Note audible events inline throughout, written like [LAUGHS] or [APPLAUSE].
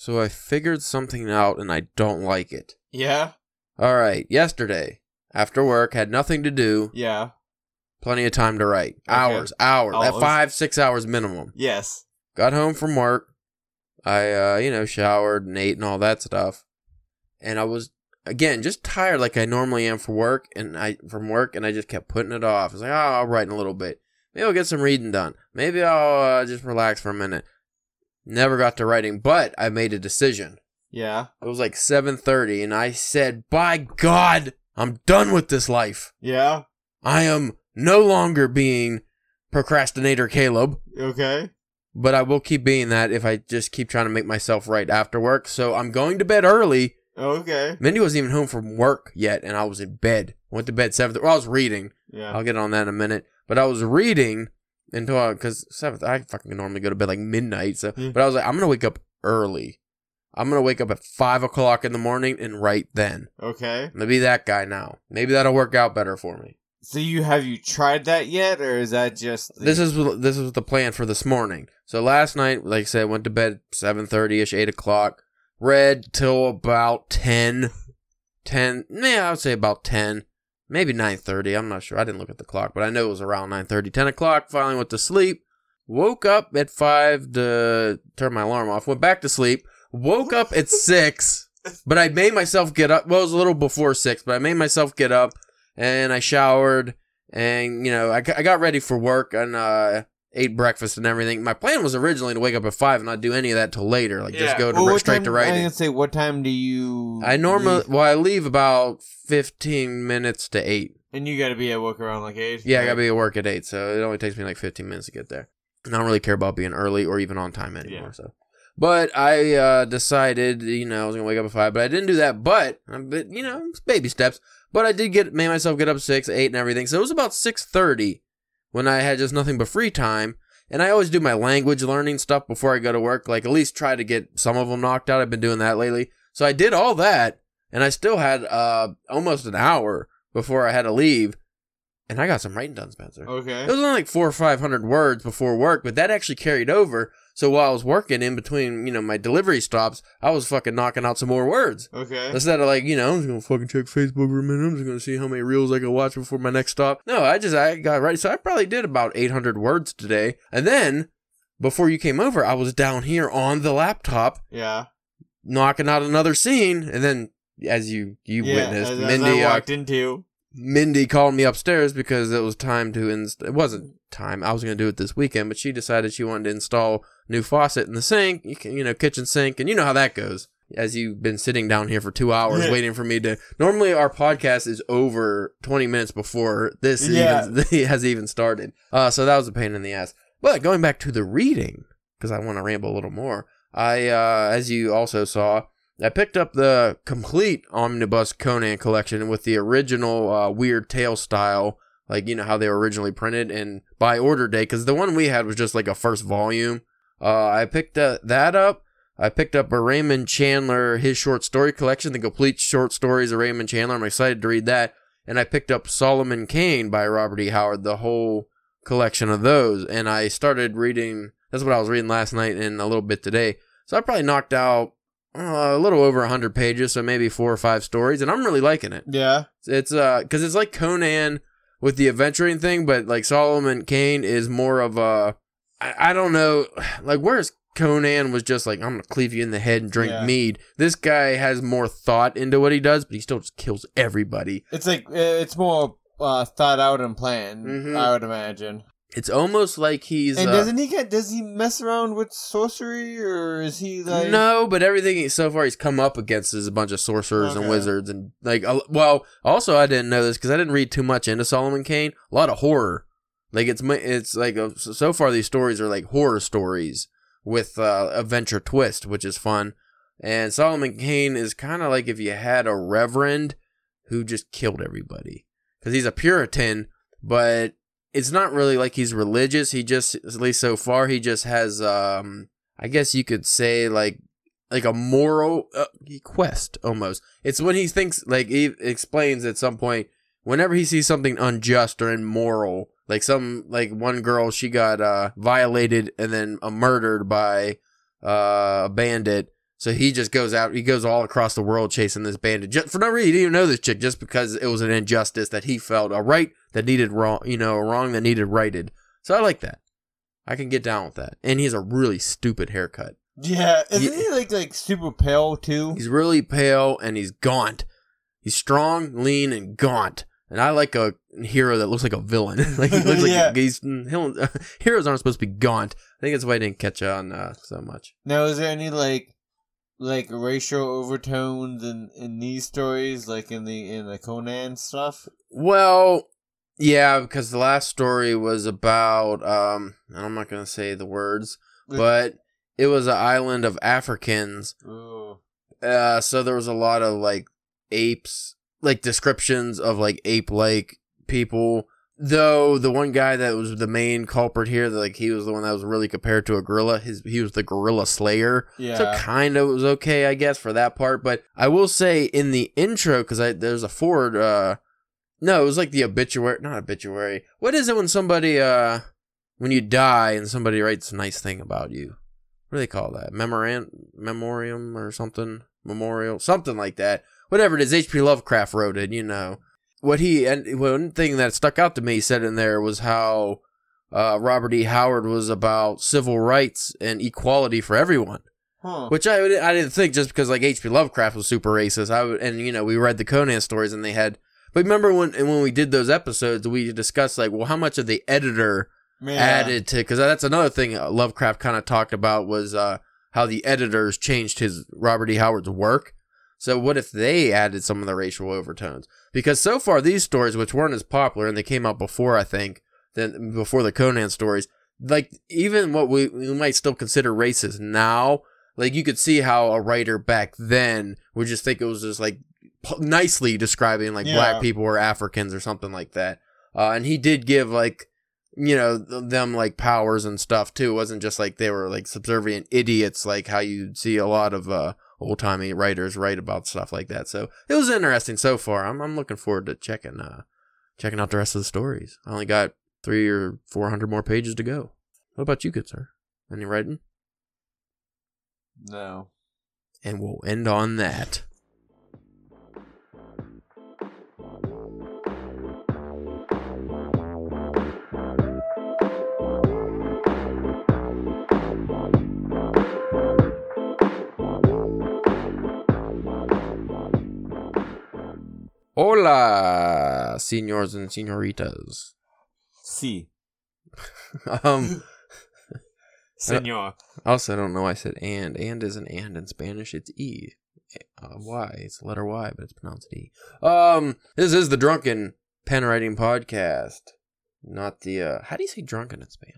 So I figured something out and I don't like it. Yeah. All right, yesterday, after work, had nothing to do, Yeah. plenty of time to write. Hours, hours, at Hours. five, six hours minimum. Yes. Got home from work. I, uh, you know, showered and ate and all that stuff. And I was, again, just tired like I normally am for work and I, from work, and I just kept putting it off. I was like, oh, I'll write in a little bit. Maybe I'll get some reading done. Maybe I'll uh, just relax for a minute. Never got to writing, but I made a decision. Yeah. It was like 7:30 and I said, "By God, I'm done with this life. Yeah. I am no longer being procrastinator Caleb, Okay. but I will keep being that if I just keep trying to make myself right after work. So I'm going to bed early. Okay. Mindy wasn't even home from work yet and I was in bed. Went to bed 7 Well, I was reading. Yeah. I'll get on that in a minute. But I was reading until because seventh. I fucking normally go to bed like midnight. So, Hmm. but I was like, I'm gonna wake up early. I'm gonna wake up at five o'clock in the morning and write then. Okay. I'm be that guy now. Maybe that'll work out better for me. So you have you tried that yet, or is that just the- This is this is the plan for this morning. So last night, like I said, went to bed seven thirty ish, eight o'clock. Read till about 10. 10, yeah, I would say about ten, maybe nine thirty. I'm not sure. I didn't look at the clock, but I know it was around 9:30, 10 o'clock. Finally went to sleep. Woke up at five to turn my alarm off. Went back to sleep. Woke up at [LAUGHS] six, but I made myself get up. Well, it was a little before six, but I made myself get up and I showered and you know I, I got ready for work and uh, ate breakfast and everything. My plan was originally to wake up at five and not do any of that till later, like just go to Well, straight time- to I was writing. gonna say, what time do you? I normally leave? well I leave about fifteen minutes to eight. and you got to be at work around like eight. Yeah, I gotta be at work at eight, so it only takes me like fifteen minutes to get there. And I don't really care about being early or even on time anymore. Yeah. So, but I uh, decided, you know, I was gonna wake up at five, but I didn't do that. But, um, but you know, baby steps. But I did get made myself get up six, eight, and everything. So it was about six thirty when I had just nothing but free time. And I always do my language learning stuff before I go to work. Like at least try to get some of them knocked out. I've been doing that lately. So I did all that, and I still had uh, almost an hour before I had to leave. And I got some writing done, Spencer. Okay. It was only like four or five hundred words before work, but that actually carried over. So while I was working in between, you know, my delivery stops, I was fucking knocking out some more words. Okay. Instead of like, you know, I'm just gonna fucking check Facebook for a minute. I'm just gonna see how many reels I can watch before my next stop. No, I just I got right. So I probably did about 800 words today. And then before you came over, I was down here on the laptop Yeah. knocking out another scene. And then, as you you yeah. witnessed, as, as Mindy I uh, walked into. Mindy called me upstairs because it was time to inst- it wasn't time. I was going to do it this weekend, but she decided she wanted to install new faucet in the sink, you, can, you know, kitchen sink, and you know how that goes. As you've been sitting down here for 2 hours Yeah. waiting for me to Normally our podcast is over 20 minutes before this Yeah. [LAUGHS] even has even started. Uh so that was a pain in the ass. But going back to the reading because I want to ramble a little more. I uh as you also saw I picked up the complete Omnibus Conan collection with the original uh, Weird Tale style, like you know how they were originally printed, and by order date, because the one we had was just like a first volume. Uh, I picked uh, that up. I picked up a Raymond Chandler his short story collection, the complete short stories of Raymond Chandler. I'm excited to read that, and I picked up Solomon Kane by Robert E. Howard, the whole collection of those, and I started reading. That's what I was reading last night and a little bit today. So I probably knocked out uh, a little over 100 pages, so maybe four or five stories, and I'm really liking it. Yeah. It's uh, because it's like Conan with the adventuring thing, but like Solomon Kane is more of a, I, I don't know, [SIGHS] like whereas Conan was just like I'm gonna cleave you in the head and drink Yeah. mead. This guy has more thought into what he does, but he still just kills everybody. It's like uh, it's more uh, thought out and planned. Mhm. I would imagine. It's almost like he's And uh, doesn't he get? Does he mess around with sorcery, or is he like? no, but everything he- so far he's come up against is a bunch of sorcerers and wizards and like uh, well, also I didn't know this because I didn't read too much into Solomon Kane. A lot of horror, like it's it's like uh, so so far these stories are like horror stories with uh, adventure twist, which is fun. And Solomon Kane is kind of like if you had a reverend who just killed everybody because he's a Puritan, but it's not really like he's religious. He just, at least so far, he just has, um, I guess you could say like, like a moral uh, quest almost. It's when he thinks, like, he explains at some point, whenever he sees something unjust or immoral, like some, like one girl, she got, uh, violated and then uh, murdered by, uh, a bandit. So he just goes out, he goes all across the world chasing this bandit just for no reason. He didn't even know this chick, just because it was an injustice that he felt, a right that needed wrong, you know, a wrong that needed righted. So I like that. I can get down with that. And he has a really stupid haircut. Yeah, isn't Yeah. he like like super pale too? He's really pale and he's gaunt. He's strong, lean, and gaunt. And I like a hero that looks like a villain. [LAUGHS] like he looks [LAUGHS] Yeah. like he's he'll, [LAUGHS] heroes aren't supposed to be gaunt. I think that's why I didn't catch on uh, so much. Now, is there any like like racial overtones in in these stories, like in the in the Conan stuff? Well, yeah, because the last story was about um, and I'm not gonna say the words, but it was an island of Africans. Ooh. Uh, so there was a lot of like apes, like descriptions of like ape-like people. Though the one guy that was the main culprit here, like he was the one that was really compared to a gorilla. His he was the gorilla slayer. yeah, So kind of was okay, I guess, for that part. But I will say in the intro, because I there's a forward. Uh, no, it was like the obituary, not obituary. What is it when somebody uh when you die and somebody writes a nice thing about you? What do they call that? Memorand memoriam or something? Memorial, something like that. Whatever it is, H.P. Lovecraft wrote it. You know what he and one thing that stuck out to me he said in there was how uh, Robert E. Howard was about civil rights and equality for everyone. huh. Which I I didn't think just because like H.P. Lovecraft was super racist. I would, and you know we read the Conan stories and they had. But remember when when we did those episodes, we discussed like, well, how much of the editor Yeah. added to? Because that's another thing uh, Lovecraft kind of talked about was uh, how the editors changed his Robert E. Howard's work. So what if they added some of the racial overtones? Because so far these stories, which weren't as popular and they came out before, I think, than before the Conan stories, like even what we, we might still consider racist now, like you could see how a writer back then would just think it was just like p- nicely describing like Yeah. black people or Africans or something like that. Uh, and he did give like you know th- them like powers and stuff too. It wasn't just like they were like subservient idiots like how you'd see a lot of uh, old timey writers write about stuff like that. So it was interesting so far. I'm I'm looking forward to checking uh checking out the rest of the stories. I only got three or four hundred more pages to go. What about you, good sir? Any writing? No. And we'll end on that. Hola, senors and senoritas. Si. [LAUGHS] Um, [LAUGHS] Senor. also, I don't know why I said and. And is an and in Spanish. It's E. Uh, y. It's letter Y, but it's pronounced E. Um, this is the Drunken Pen Writing Podcast. Not the, uh, how do you say drunken in Spanish?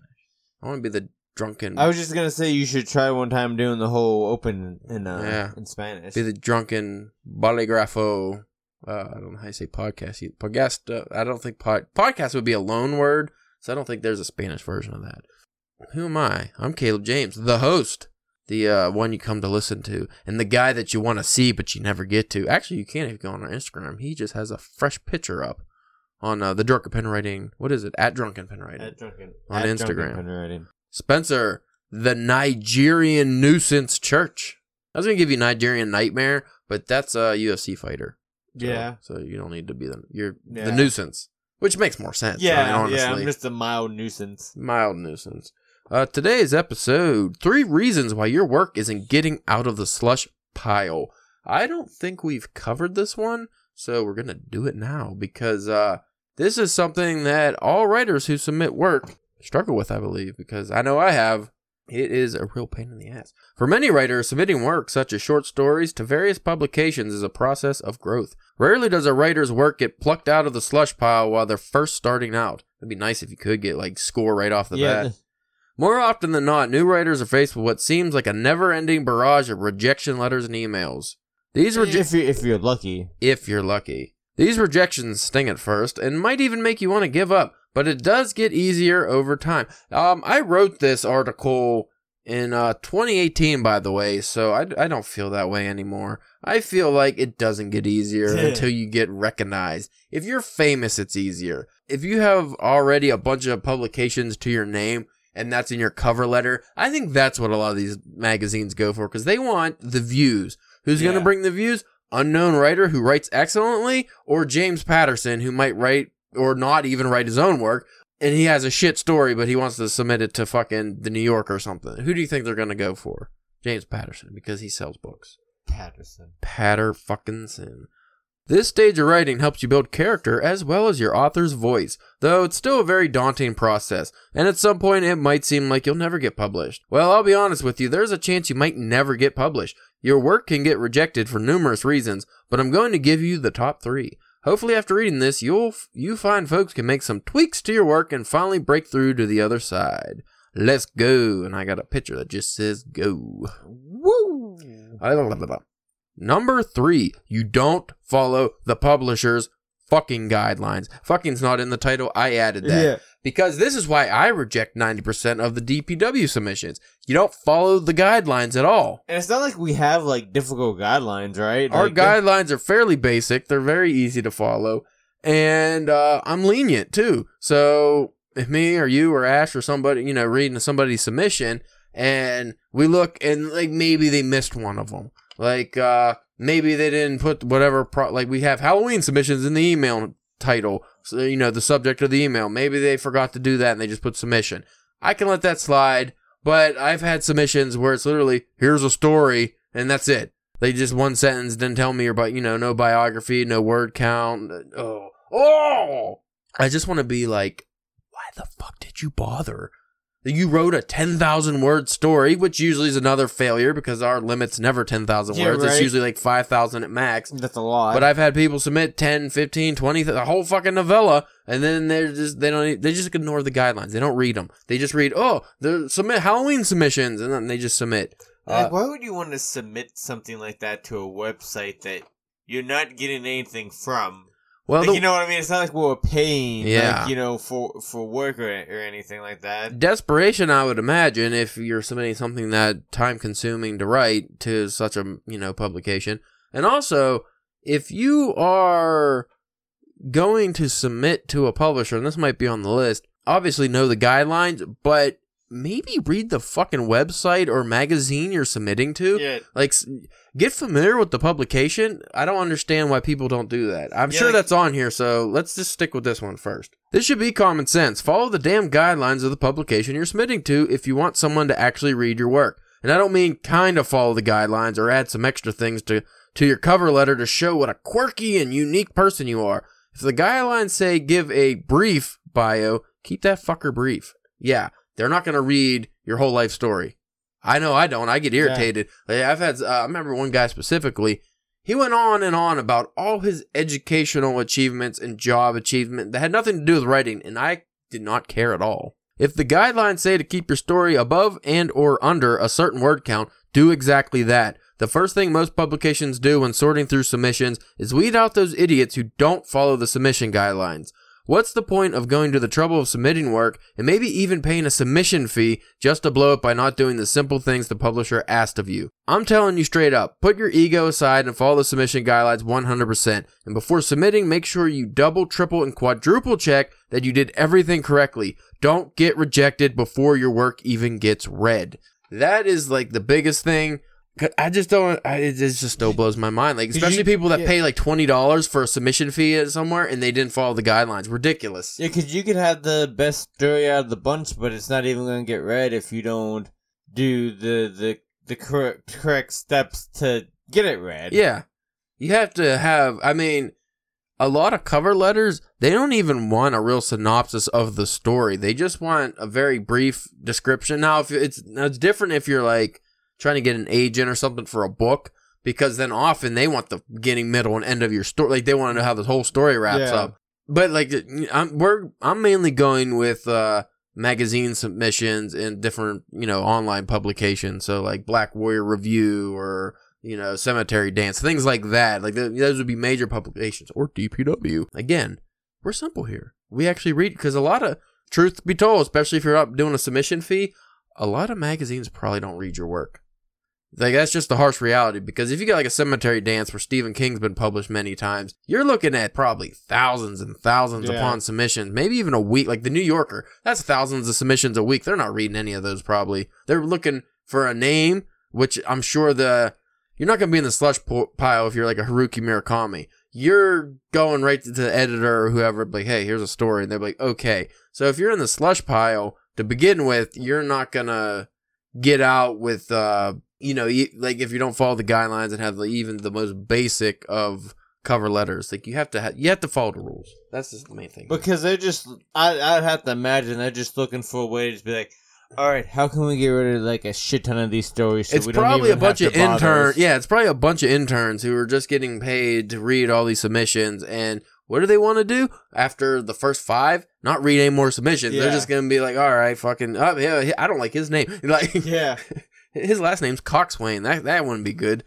I want to be the drunken, I was just gonna say you should try one time doing the whole open in uh Yeah. in Spanish. be the drunken boligrafo. Uh, I don't know how you say podcast. either. Podcast, uh, I don't think pod, podcast would be a loan word, so I don't think there's a Spanish version of that. Who am I? I'm Caleb James, the host, the uh, one you come to listen to, and the guy that you want to see but you never get to. Actually, you can't if you go on our Instagram. He just has a fresh picture up on uh, the Drunken Pen Writing. What is it? At Drunken Pen Writing. At drunken On at Instagram. Drunken Penwriting. Spencer, the Nigerian Nuisance Church. I was gonna give you Nigerian Nightmare, but that's a UFC fighter. So- Yeah. So you don't need to be the you're Yeah. the nuisance, which makes more sense. Yeah, I mean, honestly. yeah. I'm just a mild nuisance. mild nuisance. Uh, today's episode: three reasons why your work isn't getting out of the slush pile. I don't think we've covered this one, so we're gonna do it now because uh, this is something that all writers who submit work struggle with, I believe, because I know I have. It is a real pain in the ass. For many writers, submitting work such as short stories to various publications is a process of growth. Rarely does a writer's work get plucked out of the slush pile while they're first starting out. It'd be nice if you could get like score right off the yeah. bat. More often than not, new writers are faced with what seems like a never-ending barrage of rejection letters and emails. These reje- if you if you're lucky. if you're lucky. These rejections sting at first and might even make you want to give up, but it does get easier over time. Um, I wrote this article in uh, 2018, by the way, so I, I don't feel that way anymore. I feel like it doesn't get easier Yeah. until you get recognized. If you're famous, it's easier. If you have already a bunch of publications to your name, and that's in your cover letter. I think that's what a lot of these magazines go for because they want the views. Who's going to bring the views? Unknown writer who writes excellently, or James Patterson who might write or not even write his own work, and he has a shit story, but he wants to submit it to fucking the New York or something. Who do you think they're going to go for? James Patterson because he sells books. Patterson. Patter fucking sin. This stage of writing helps you build character as well as your author's voice, though it's still a very daunting process, and at some point it might seem like you'll never get published. Well, I'll be honest with you, there's a chance you might never get published. Your work can get rejected for numerous reasons, but I'm going to give you the top three. Hopefully, after reading this, you'll you find folks can make some tweaks to your work and finally break through to the other side. Let's go, and I got a picture that just says go. Woo! Number three, you don't follow the publisher's fucking guidelines. Fucking's not in the title. I added that. Yeah. Because this is why I reject 90% of the DPW submissions. You don't follow the guidelines at all. And it's not like we have like difficult guidelines, right? Our Like, guidelines are fairly basic, they're very easy to follow. And uh, I'm lenient too. So if me or you or Ash or somebody, you know, reading somebody's submission and we look and like maybe they missed one of them. Like uh, maybe they didn't put whatever, pro- like we have Halloween submissions in the email title, so, you know, the subject of the email. Maybe they forgot to do that and they just put submission. I can let that slide, but I've had submissions where it's literally, here's a story and that's it. They just one sentence didn't tell me about you know no biography, no word count. Uh, oh, oh! I just want to be like, why the fuck did you bother? You wrote a ten thousand word story, which usually is another failure because our limit's never ten thousand Yeah, words. It's usually like five thousand at max. That's a lot. But I've had people submit 10, 15, 20, the whole fucking novella, and then they're just they don't they just ignore the guidelines. They don't read them. They just read, oh, the submit Halloween submissions, and then they just submit. Uh, like, why would you want to submit something like that to a website that you're not getting anything from? Well, Like, the, you know what I mean? It's not like we're paying, Yeah. like, you know, for for work or, or anything like that. desperation i would imagine if you're submitting something that time consuming to write to such a you know publication and also if you are going to submit to a publisher and this might be on the list obviously know the guidelines but maybe read the fucking website or magazine you're submitting to. Yeah, like get familiar with the publication. I don't understand why people don't do that. I'm Yeah, sure like- that's on here so let's just stick with this one first. This should be common sense. Follow the damn guidelines of the publication you're submitting to if you want someone to actually read your work. And i don't mean kind of follow the guidelines or add some extra things to to your cover letter to show what a quirky and unique person you are. If the guidelines say give a brief bio keep that fucker brief. Yeah they're not going to read your whole life story I know I don't. I get irritated. Like, I've had. Uh, I remember one guy specifically. He went on and on about all his educational achievements and job achievement that had nothing to do with writing, and I did not care at all. If the guidelines say to keep your story above and or under a certain word count, do exactly that. The first thing most publications do when sorting through submissions is weed out those idiots who don't follow the submission guidelines. What's the point of going to the trouble of submitting work and maybe even paying a submission fee just to blow it by not doing the simple things the publisher asked of you? I'm telling you straight up, put your ego aside and follow the submission guidelines 100%. And before submitting, make sure you double, triple, and quadruple check that you did everything correctly. Don't get rejected before your work even gets read. That is like the biggest thing. I just don't. I, it it just still blows my mind. Like especially you- people that yeah. pay like twenty dollars for a submission fee somewhere and they didn't follow the guidelines. Ridiculous. Yeah, because you could have the best story out of the bunch, but it's not even going to get read if you don't do the the the correct correct steps to get it read. Yeah. You have to have, I mean, a lot of cover letters, they don't even want a real synopsis of the story. They just want a very brief description. Now, if it's, now it's different if you're like trying to get an agent or something for a book, because then often they want the beginning, middle, and end of your story. Like they want to know how the whole story wraps Yeah. up. But like, I'm, we're, I'm mainly going with, uh, magazine submissions and different, you know, online publications. So like Black Warrior Review or, you know, Cemetery Dance, things like that. Like th- those would be major publications or DPW. Again, we're simple here. We actually read because a lot of truth be told, especially if you're up doing a submission fee, a lot of magazines probably don't read your work. Like that's just the harsh reality because if you got like a cemetery dance where Stephen King's been published many times, you're looking at probably thousands and thousands Yeah. upon submissions, maybe even a week. Like the New Yorker, that's thousands of submissions a week. They're not reading any of those probably. They're looking for a name, which I'm sure the you're not gonna be in the slush pile if you're like a Haruki Murakami. You're going right to the editor or whoever, like, hey, here's a story, and they're like, okay. So if you're in the slush pile to begin with, you're not gonna get out with uh you know e- like if you don't follow the guidelines and have like, even the most basic of cover letters like you have to ha- you have to follow the rules. That's just the main thing. Because they're just, I, I'd have to imagine they're just looking for a way to be like, all right, how can we get rid of like a shit ton of these stories? So it's we don't probably a bunch of interns yeah it's probably a bunch of interns who are just getting paid to read all these submissions and what do they want to do? After the first five not read any more submissions. They're just gonna be like all right fucking oh, yeah, i don't like his name. [LAUGHS] Like Yeah. His last name's Coxswain. That that wouldn't be good.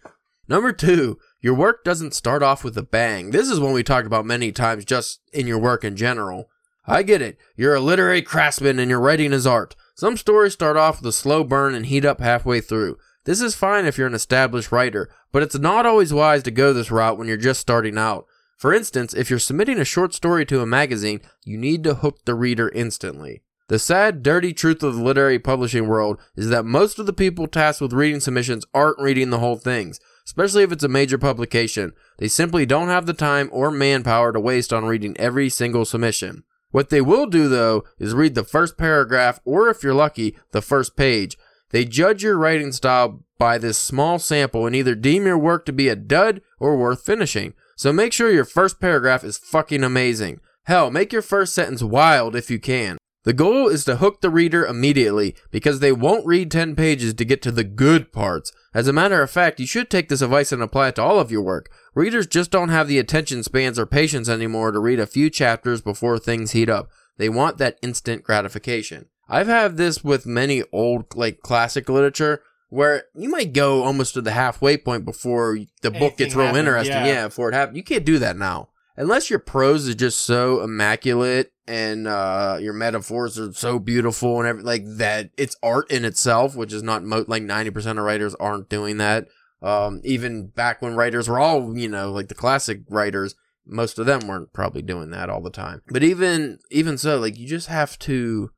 Number two, your work doesn't start off with a bang. This is one we talked about many times just in your work in general. I get it. You're a literary craftsman and your writing is art. Some stories start off with a slow burn and heat up halfway through. This is fine if you're an established writer, but it's not always wise to go this route when you're just starting out. For instance, if you're submitting a short story to a magazine, you need to hook the reader instantly. The sad, dirty truth of the literary publishing world is that most of the people tasked with reading submissions aren't reading the whole things, especially if it's a major publication. They simply don't have the time or manpower to waste on reading every single submission. What they will do, though, is read the first paragraph, or if you're lucky, the first page. They judge your writing style by this small sample and either deem your work to be a dud or worth finishing. So make sure your first paragraph is fucking amazing. Hell, make your first sentence wild if you can. The goal is to hook the reader immediately because they won't read 10 pages to get to the good parts. As a matter of fact, you should take this advice and apply it to all of your work. Readers just don't have the attention spans or patience anymore to read a few chapters before things heat up. They want that instant gratification. I've had this with many old, like classic literature, where you might go almost to the halfway point before the book gets real happens, interesting. yeah. yeah, before it happens. You can't do that now unless your prose is just so immaculate and uh, your metaphors are so beautiful and every, like that it's art in itself which is not mo- like 90% of writers aren't doing that. Um, even back when writers were all you know like the classic writers most of them weren't probably doing that all the time. But even even so like you just have to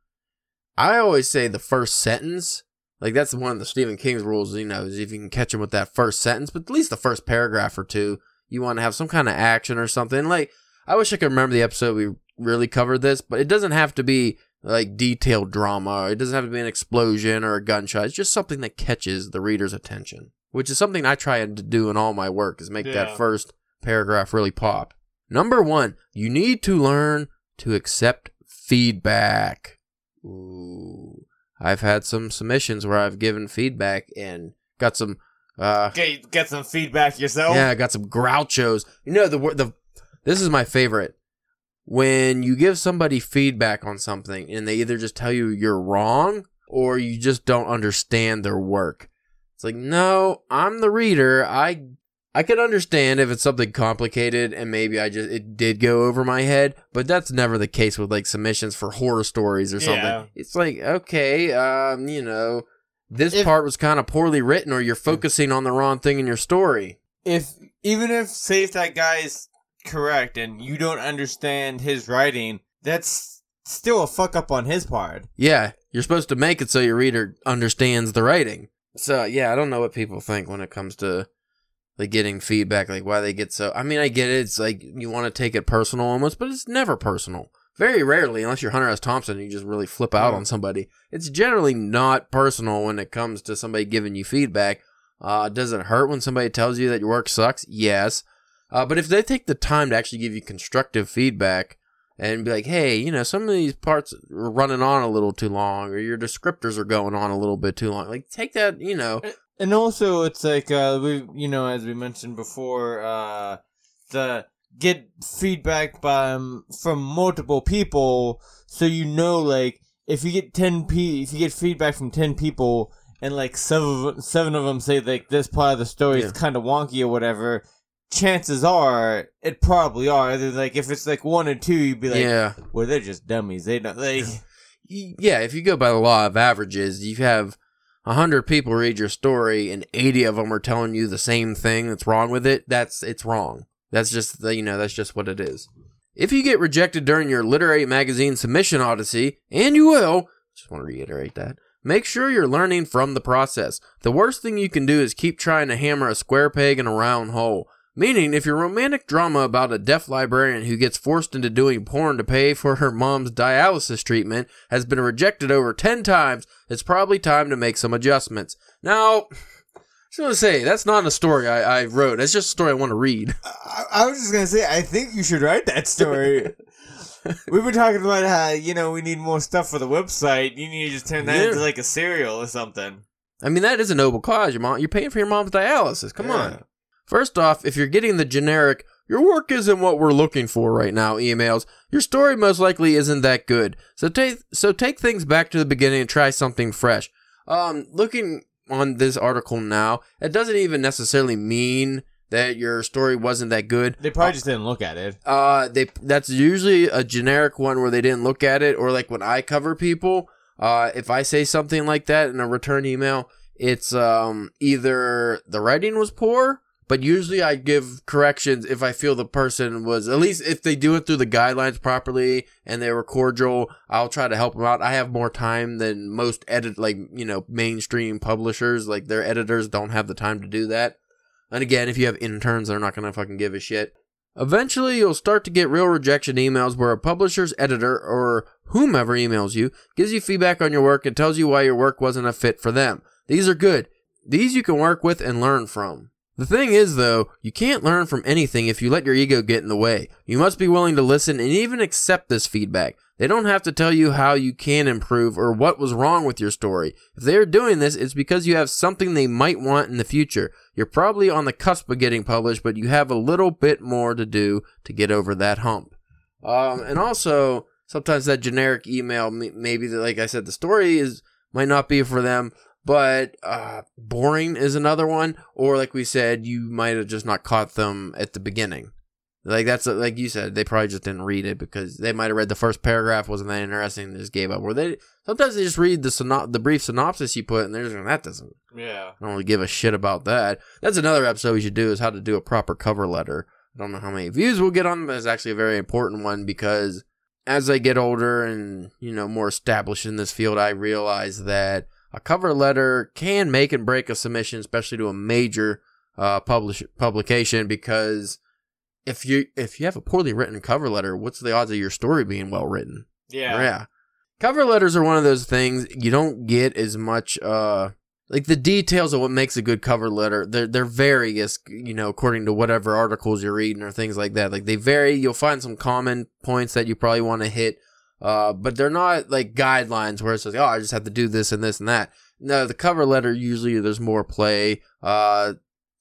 i always say the first sentence like that's one of the stephen king's rules you know is if you can catch him with that first sentence but at least the first paragraph or two you want to have some kind of action or something. Like I wish I could remember the episode we really covered this, but it doesn't have to be like detailed drama. It doesn't have to be an explosion or a gunshot. It's just something that catches the reader's attention, which is something I try to do in all my work is make Yeah. that first paragraph really pop. Number 1, you need to learn to accept feedback. Ooh. I've had some submissions where I've given feedback and got some uh Get, get some feedback yourself. yeah, I got some grouchos. You know the the this is my favorite. When you give somebody feedback on something and they either just tell you you're wrong or you just don't understand their work. It's like, "No, I'm the reader. I I could understand if it's something complicated and maybe I just it did go over my head, but that's never the case with like submissions for horror stories or something. Yeah. It's like, okay, um, you know, this If- part was kind of poorly written or you're focusing on the wrong thing in your story. If even if say if that guy's correct and you don't understand his writing, that's still a fuck up on his part. Yeah, you're supposed to make it so your reader understands the writing. So yeah, I don't know what people think when it comes to like getting feedback, like why they get so. I mean, I get it. It's like you want to take it personal almost, but it's never personal. Very rarely, unless you're Hunter S. Thompson, and you just really flip out on somebody. It's generally not personal when it comes to somebody giving you feedback. Uh, does it hurt when somebody tells you that your work sucks? Yes. Uh, but if they take the time to actually give you constructive feedback and be like, hey, you know, some of these parts are running on a little too long, or your descriptors are going on a little bit too long, like take that, you know, And also, it's like uh, we, you know, as we mentioned before, uh, the get feedback by um, from multiple people, so you know, like if you get ten p, if you get feedback from ten people, and like seven of, seven of them say like this part of the story Yeah. is kind of wonky or whatever, chances are it probably are. They're like if it's like one or two, you'd be like, yeah. well, they're just dummies. They don't like. Yeah, if you go by the law of averages, you have 100 people read your story and 80 of them are telling you the same thing that's wrong with it, that's it's wrong. That's just you know, that's just what it is. If you get rejected during your literary magazine submission odyssey, and you will, just want to reiterate that, make sure you're learning from the process. The worst thing you can do is keep trying to hammer a square peg in a round hole. Meaning, if your romantic drama about a deaf librarian who gets forced into doing porn to pay for her mom's dialysis treatment has been rejected over 10 times, it's probably time to make some adjustments. Now, just gonna say, that's not a story I, I wrote. That's just a story I want to read. I, I was just gonna say, I think you should write that story. [LAUGHS] We've been talking about how you know we need more stuff for the website. You need to just turn that Yeah. into like a serial or something. I mean, that is a noble cause. Your mom, you're paying for your mom's dialysis. Come Yeah. on. First off, if you're getting the generic, your work isn't what we're looking for right now emails, your story most likely isn't that good. So take so take things back to the beginning and try something fresh. Um, looking on this article now, it doesn't even necessarily mean that your story wasn't that good. They probably just didn't look at it. Uh, they that's usually a generic one where they didn't look at it, or like when I cover people, uh, if I say something like that in a return email, it's um either the writing was poor, but usually I give corrections if I feel the person was at least if they do it through the guidelines properly and they were cordial, I'll try to help them out. I have more time than most edit like you know mainstream publishers, like their editors don't have the time to do that. And again, if you have interns, they're not gonna fucking give a shit. Eventually, you'll start to get real rejection emails where a publisher's editor or whomever emails you gives you feedback on your work and tells you why your work wasn't a fit for them. These are good. These you can work with and learn from. The thing is, though, you can't learn from anything if you let your ego get in the way. You must be willing to listen and even accept this feedback. They don't have to tell you how you can improve or what was wrong with your story. If they are doing this, it's because you have something they might want in the future. You're probably on the cusp of getting published, but you have a little bit more to do to get over that hump. Um, and also, sometimes that generic email, maybe like I said, the story is might not be for them, but uh, boring is another one. Or like we said, you might have just not caught them at the beginning. Like that's like you said, they probably just didn't read it because they might have read the first paragraph wasn't that interesting, and just gave up. Or they sometimes they just read the syno- the brief synopsis you put, and they're just going, that doesn't Yeah. I don't really give a shit about that. That's another episode we should do is how to do a proper cover letter. I don't know how many views we'll get on, but it's actually a very important one because as I get older and, you know, more established in this field, I realize that a cover letter can make and break a submission, especially to a major uh, publish publication, because if you if you have a poorly written cover letter, what's the odds of your story being well written? Yeah. Yeah. Cover letters are one of those things you don't get as much uh like the details of what makes a good cover letter. They're they're various, you know, according to whatever articles you're reading or things like that. Like they vary. You'll find some common points that you probably want to hit. Uh, but they're not like guidelines where it says, "Oh, I just have to do this and this and that." No, the cover letter usually there's more play. Uh,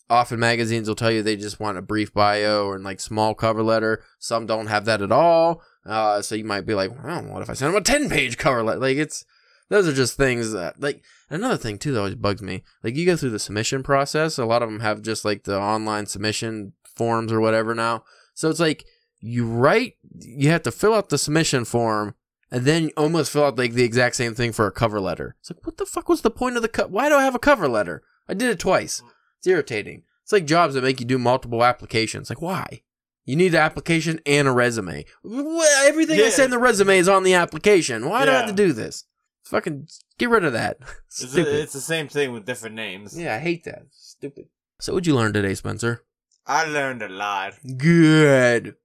often magazines will tell you they just want a brief bio or like small cover letter. Some don't have that at all. Uh, so you might be like, well, what if I send them a 10 page cover letter? Like it's, those are just things that like, another thing too that always bugs me. Like you go through the submission process. A lot of them have just like the online submission forms or whatever now. So it's like you write, you have to fill out the submission form and then almost fill out like the exact same thing for a cover letter. It's like, what the fuck was the point of the cut? Why do I have a cover letter? I did it twice. It's irritating. It's like jobs that make you do multiple applications. Like, why? You need an application and a resume. Everything I Yeah. said in the resume is on the application. Why do I have to do this? Fucking get rid of that. [LAUGHS] It's, Stupid. it's the same thing with different names. yeah, I hate that. Stupid. So, what'd you learn today, Spencer? I learned a lot. Good.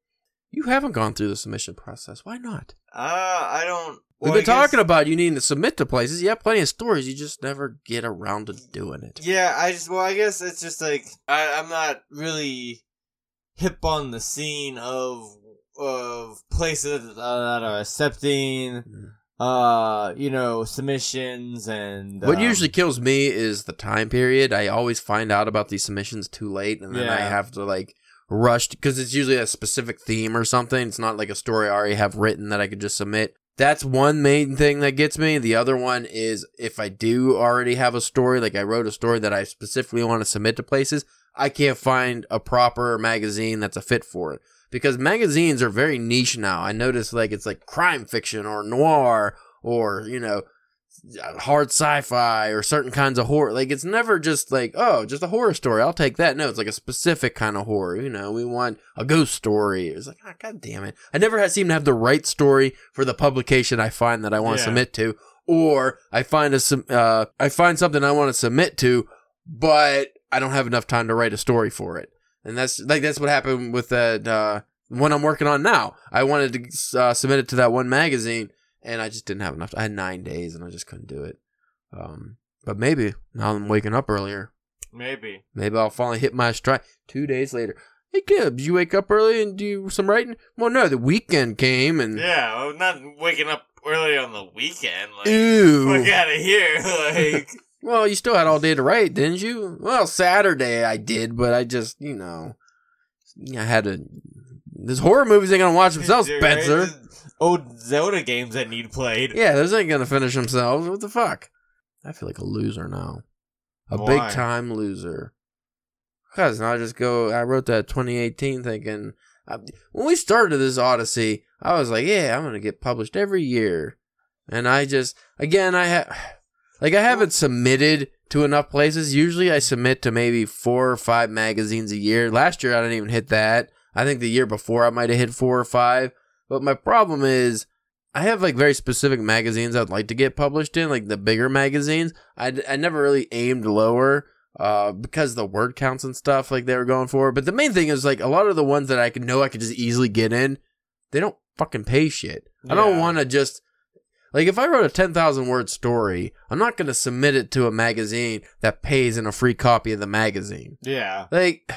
You haven't gone through the submission process. Why not? Uh, I don't. We've well, I been talking about you needing to submit to places. You have plenty of stories. You just never get around to doing it. Yeah, I just well, I guess it's just like I, I'm not really hip on the scene of of places that are accepting, Mm. uh, you know, submissions and What um, usually kills me is the time period. I always find out about these submissions too late, and then I have to like rush because it's usually a specific theme or something. It's not like a story I already have written that I could just submit. That's one main thing that gets me. The other one is if I do already have a story, like I wrote a story that I specifically want to submit to places, I can't find a proper magazine that's a fit for it. Because magazines are very niche now. I notice like it's like crime fiction or noir or, you know, hard sci-fi or certain kinds of horror. Like it's never just like, oh, just a horror story. I'll take that. No, it's like a specific kind of horror. You know, we want a ghost story. It's like, oh, god damn it. I never seem to have the right story for the publication I find that I want to Yeah. submit to. Or I find a uh, I find something I want to submit to, but I don't have enough time to write a story for it. And that's like that's what happened with that uh, one I'm working on now. I wanted to uh, submit it to that one magazine, and I just didn't have enough. I had nine days, and I just couldn't do it. Um, but maybe now I'm waking up earlier. Maybe. Maybe I'll finally hit my stride. Two days later, hey Gibbs, you wake up early and do some writing? Well, no, the weekend came and Yeah, well, not waking up early on the weekend. Like, ew. fuck out of here. [LAUGHS] Like, [LAUGHS] Well, you still had all day to write, didn't you? Well, Saturday I did, but I just, you know, I had to. This horror movies ain't gonna watch themselves, [LAUGHS] Spencer. right? Old Zelda games that need played. Yeah, those ain't gonna finish themselves. What the fuck? I feel like a loser now. A Why? big time loser. Because now I just go, I wrote that 2018 thinking, I, uh, when we started this Odyssey, I was like, yeah, I'm to get published every year. And I just, again, I have, [SIGHS] like, I haven't submitted to enough places. Usually I submit to maybe four or five magazines a year. Last year I didn't even hit that. I think the year before I might have hit four or five. But my problem is, I have like very specific magazines I'd like to get published in, like the bigger magazines. I, I never really aimed lower uh, because the word counts and stuff like they were going for. But the main thing is like a lot of the ones that I can know I could just easily get in, they don't fucking pay shit. I don't want to just like if I wrote a ten thousand word story, I'm not gonna submit it to a magazine that pays in a free copy of the magazine. Yeah. Like,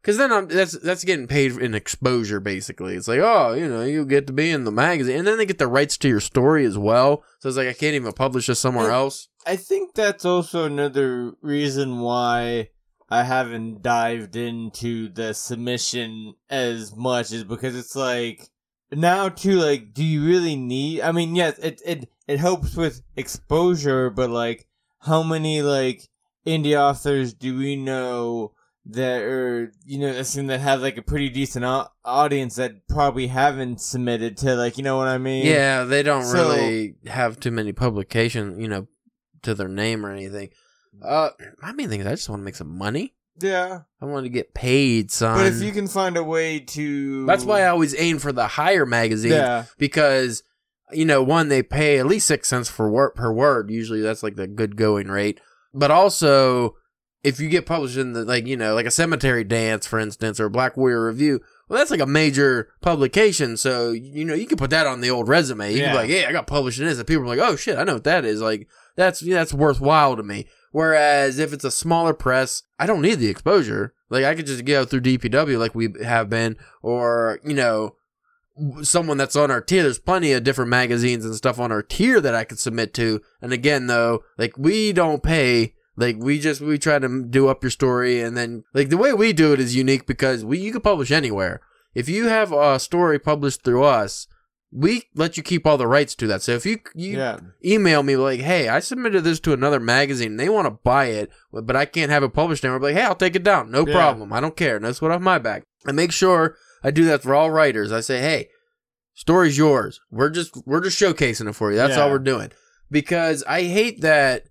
because then I'm that's that's getting paid in exposure. Basically, it's like, oh, you know, you get to be in the magazine, and then they get the rights to your story as well. So it's like I can't even publish this somewhere Yeah. else. I think that's also another reason why I haven't dived into the submission as much is because it's like now too like do you really need I mean yes it it it helps with exposure but like how many like indie authors do we know that are you know seem that have like a pretty decent au- audience that probably haven't submitted to like you know what I mean Yeah, they don't So- really have too many publications, you know, to their name or anything. Uh, my main thing is I just want to make some money. yeah I want to get paid, son. but if you can find a way to that's why I always aim for the higher magazine. yeah because you know one they pay at least six cents for word per word. Usually that's like the good going rate. But also, if you get published in the like you know like a Cemetery Dance, for instance, or Black Warrior Review. Well, that's like a major publication, so you know you can put that on the old resume. You can Yeah. be like, "Yeah, I got published in this," and people are like, "Oh shit, I know what that is." Like that's that's worthwhile to me. Whereas if it's a smaller press, I don't need the exposure. Like I could just go through DPW like we have been, or you know, someone that's on our tier. There's plenty of different magazines and stuff on our tier that I could submit to. And again, though, like we don't pay. Like we just we try to do up your story, and then like the way we do it is unique because we you can publish anywhere. If you have a story published through us, we let you keep all the rights to that. So if you you yeah email me like, hey, I submitted this to another magazine. They want to buy it, but I can't have it published be like, hey, I'll take it down. No Yeah. problem. I don't care. That's what off my back. I make sure I do that for all writers. I say, hey, story's yours. We're just we're just showcasing it for you. That's all we're doing. Because I hate that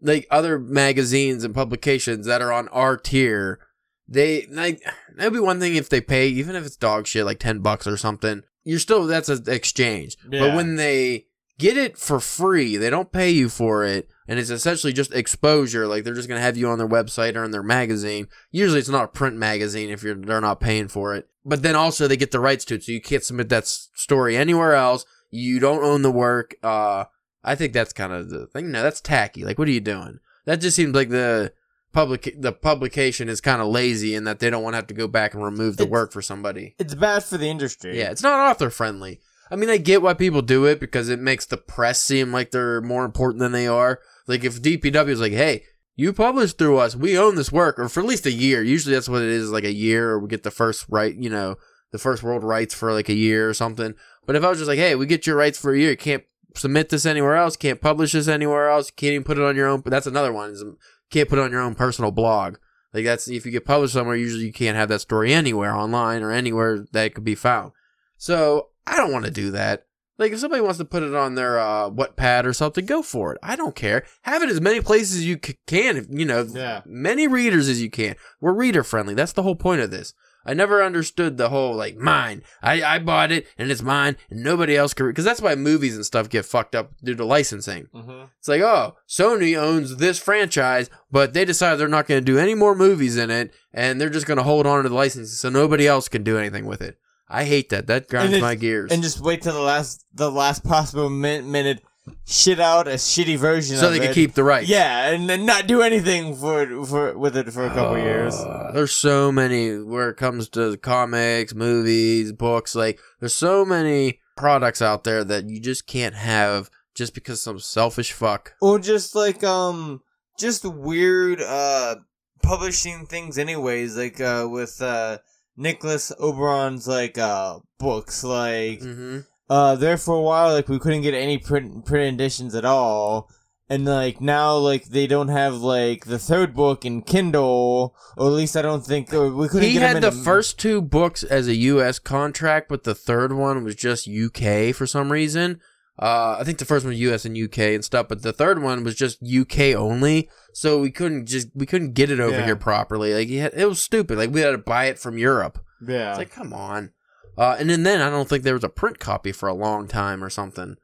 like other magazines and publications that are on our tier, they like that'd be one thing if they pay, even if it's dog shit, like ten bucks or something. You're still that's an exchange. But when they get it for free, they don't pay you for it, and it's essentially just exposure. Like they're just gonna have you on their website or in their magazine. Usually, it's not a print magazine if you're they're not paying for it. But then also they get the rights to it, so you can't submit that story anywhere else. You don't own the work. Uh, I think that's kind of the thing. No, that's tacky. Like, what are you doing? That just seems like the public the publication is kind of lazy in that they don't want to have to go back and remove the It's- work for somebody. it's bad for the industry Yeah, it's not author friendly. I mean, I get why people do it because it makes the press seem like they're more important than they are. Like if DPW is like, "Hey, you published through us, we own this work," or for at least a year. Usually that's what it is, like a year, or we get the first right, you know, the first world rights for like a year or something. But if I was just like, "Hey, we get your rights for a year, you can't submit this anywhere else, can't publish this anywhere else, can't even put it on your own," but that's another one. Is um, can't put it on your own personal blog. Like that's if you get published somewhere, usually you can't have that story anywhere online or anywhere that it could be found. So I don't want to do that. Like if somebody wants to put it on their uh, Wattpad or something, go for it. I don't care. Have it as many places as you c- can. If, you know, Yeah. many readers as you can. We're reader friendly. That's the whole point of this. I never understood the whole like mine. I, I bought it and it's mine and nobody else can because that's why movies and stuff get fucked up due to licensing. Mm-hmm. It's like, oh, Sony owns this franchise, but they decide they're not going to do any more movies in it, and they're just going to hold on to the license so nobody else can do anything with it. I hate that. That grinds my gears. And just wait till the last the last possible min- minute, shit out a shitty version so they it. can keep the rights. Yeah, and then not do anything for for with it for a couple years. Uh, There's so many where it comes to comics, movies, books. Like, there's so many products out there that you just can't have just because some selfish fuck. Or just like um just weird uh publishing things anyways, like uh with uh Nicholas Oberon's like uh books like Mm-hmm. Uh there for a while like we couldn't get any print print editions at all and like now like they don't have like the third book in kindle or at least i don't think or we couldn't He get had the first two books as a U.S. contract, but the third one was just U.K. for some reason. Uh, I think the first one was U.S. and U.K. and stuff, but the third one was just U.K. only. So we couldn't just we couldn't get it over Yeah. here properly. Like he had, it was stupid. Like we had to buy it from Europe. yeah It's like, come on. Uh, and then, then I don't think there was a print copy for a long time or something.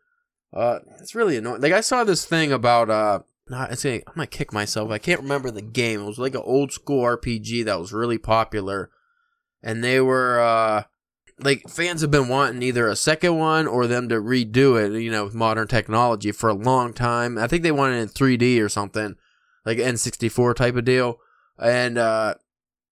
Uh, it's really annoying. Like I saw this thing about uh, not, it's I'm gonna kick myself. I can't remember the game. It was like an old school RPG that was really popular, and they were uh, like fans have been wanting either a second one or them to redo it. You know, with modern technology for a long time. I think they wanted it in 3D or something, like N64 type of deal. And uh,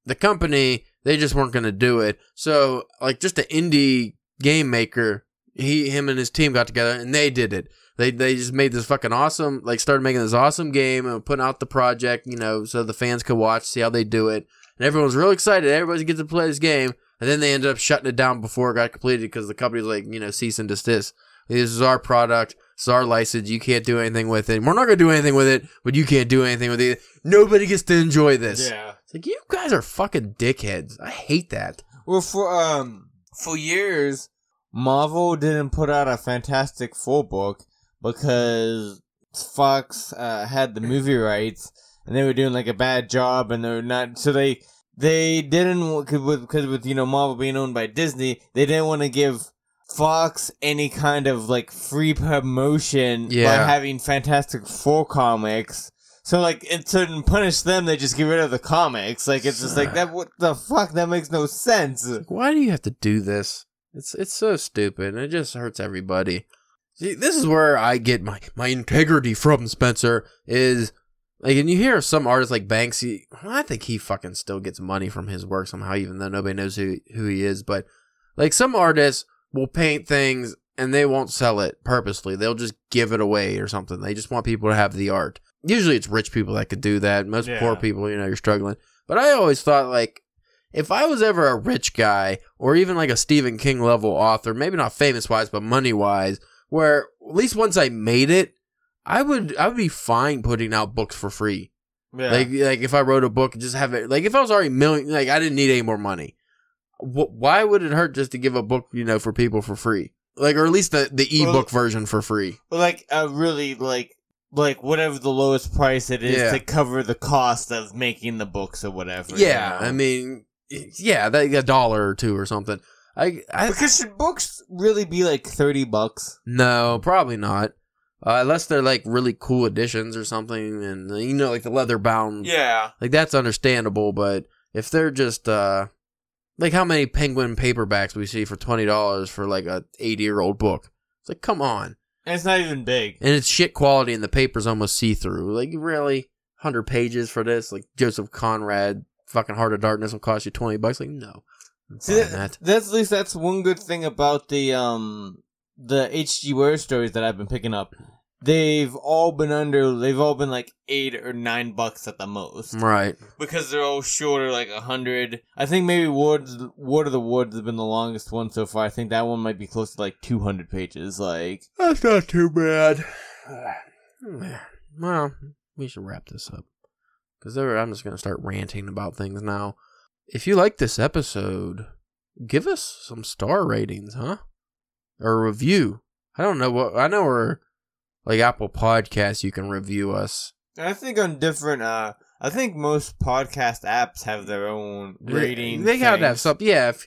the company they just weren't going to do it. So, like, just an indie game maker, he, him, and his team got together and they did it. They they just made this fucking awesome, like, started making this awesome game and putting out the project, you know, so the fans could watch, see how they do it, and everyone's real excited. Everybody gets to play this game, and then they ended up shutting it down before it got completed because the company's like, you know, cease and desist. This is our product. It's our license. You can't do anything with it. We're not gonna do anything with it, but you can't do anything with it. Nobody gets to enjoy this. yeah It's like you guys are fucking dickheads. I hate that. well for um for years marvel didn't put out a fantastic four book because fox uh, had the movie rights and they were doing like a bad job and they're not so they they didn't because with, 'cause with you know marvel being owned by disney they didn't want to give fox any kind of like free promotion by having fantastic four comics so like and to punish them they just get rid of the comics like it's just like that what the fuck that makes no sense Why do you have to do this? It's it's so stupid. It just hurts everybody. See, this is where I get my my integrity from. Spencer is like, and you hear some artists like Banksy. I think he fucking still gets money from his work somehow, even though nobody knows who who he is. But like some artists will paint things and they won't sell it purposely. They'll just give it away or something. They just want people to have the art. Usually it's rich people that could do that. Most Yeah. poor people, you know, you're struggling. But I always thought like if I was ever a rich guy or even like a Stephen King level author, maybe not famous wise, but money wise, where at least once I made it, I would I would be fine putting out books for free. yeah Like like if I wrote a book, and just have it. Like if I was already million, like I didn't need any more money. Wh- why would it hurt just to give a book, you know, for people for free? Like or at least the the Well- ebook version for free. like uh, really like like whatever the lowest price it is Yeah. to cover the cost of making the books or whatever. Yeah, you know? I mean, yeah, that a dollar or two or something. I, I because should books really be like thirty bucks? No, probably not. Uh, unless they're like really cool editions or something, and uh, you know, like the leather bound, Yeah, like that's understandable. But if they're just uh, like how many Penguin paperbacks we see for twenty dollars for like a eighty year old book? It's like, come on, and it's not even big. and it's shit quality, and the paper's almost see through. Like, really, hundred pages for this? Like Joseph Conrad, fucking Heart of Darkness will cost you twenty bucks? Like, no, See, that, that. that's at least that's one good thing about the um the H.G. Ware stories that I've been picking up. They've all been under. They've all been like eight or nine bucks at the most. Right. because they're all shorter, like a hundred. I think maybe Woods, Ward of the Woods has been the longest one so far. I think that one might be close to like two hundred pages. Like, That's not too bad. [SIGHS] Well, we should wrap this up because I'm just gonna start ranting about things now. If you like this episode, give us some star ratings, huh? Or a review. I don't know what I know we're like Apple Podcasts. You can review us. And I think on different. uh I think most podcast apps have their own rating. They, they gotta have something. Yeah, if,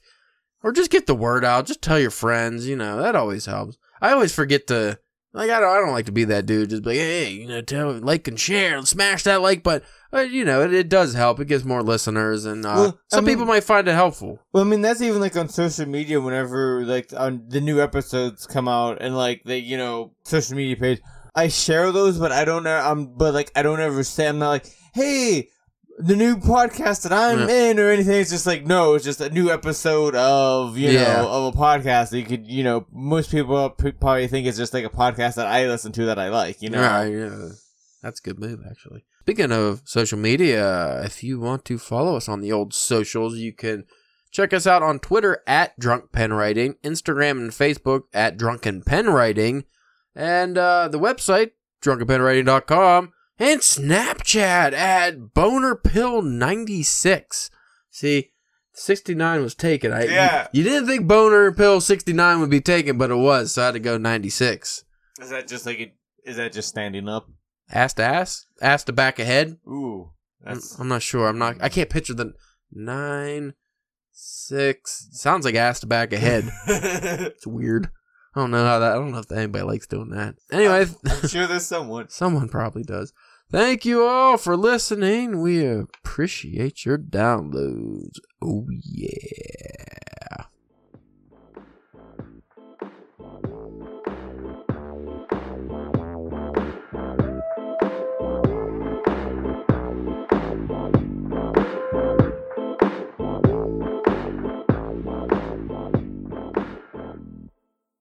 or just get the word out. Just tell your friends. You know that always helps. I always forget to like. I don't. I don't like to be that dude. Just be like, hey, you know, tell like and share, smash that like button. But you know, it, it does help. It gets more listeners, and uh, Well, I some mean- people might find it helpful. Well, I mean, that's even like on social media. Whenever like on the new episodes come out, and like they, you know, social media page, I share those, but I don't. Um, but like I don't ever say I'm not like, hey, the new podcast that I'm in or anything. It's just like no, it's just a new episode of you Yeah. know of a podcast that you could you know most people probably think it's just like a podcast that I listen to that I like. You know, Right, yeah. That's a good move, actually. Speaking of social media, if you want to follow us on the old socials, you can check us out on Twitter at Drunk Pen Writing, Instagram and Facebook at Drunken Pen Writing, and uh, the website, drunkenpenwriting.com, and Snapchat at BonerPill96. See, 69 was taken. I, Yeah. You, you didn't think Boner Pill 69 would be taken, but it was, so I had to go 96. is that just like it? Is that just standing up? Ass to ass, ass to back of head. Ooh, I'm, that's I'm not sure. I'm not. I can't picture the nine, six. Sounds like ass to back of head. [LAUGHS] It's weird. I don't know how that. I don't know if anybody likes doing that. Anyway, I'm sure there's someone. [LAUGHS] someone probably does. Thank you all for listening. We appreciate your downloads. Oh yeah.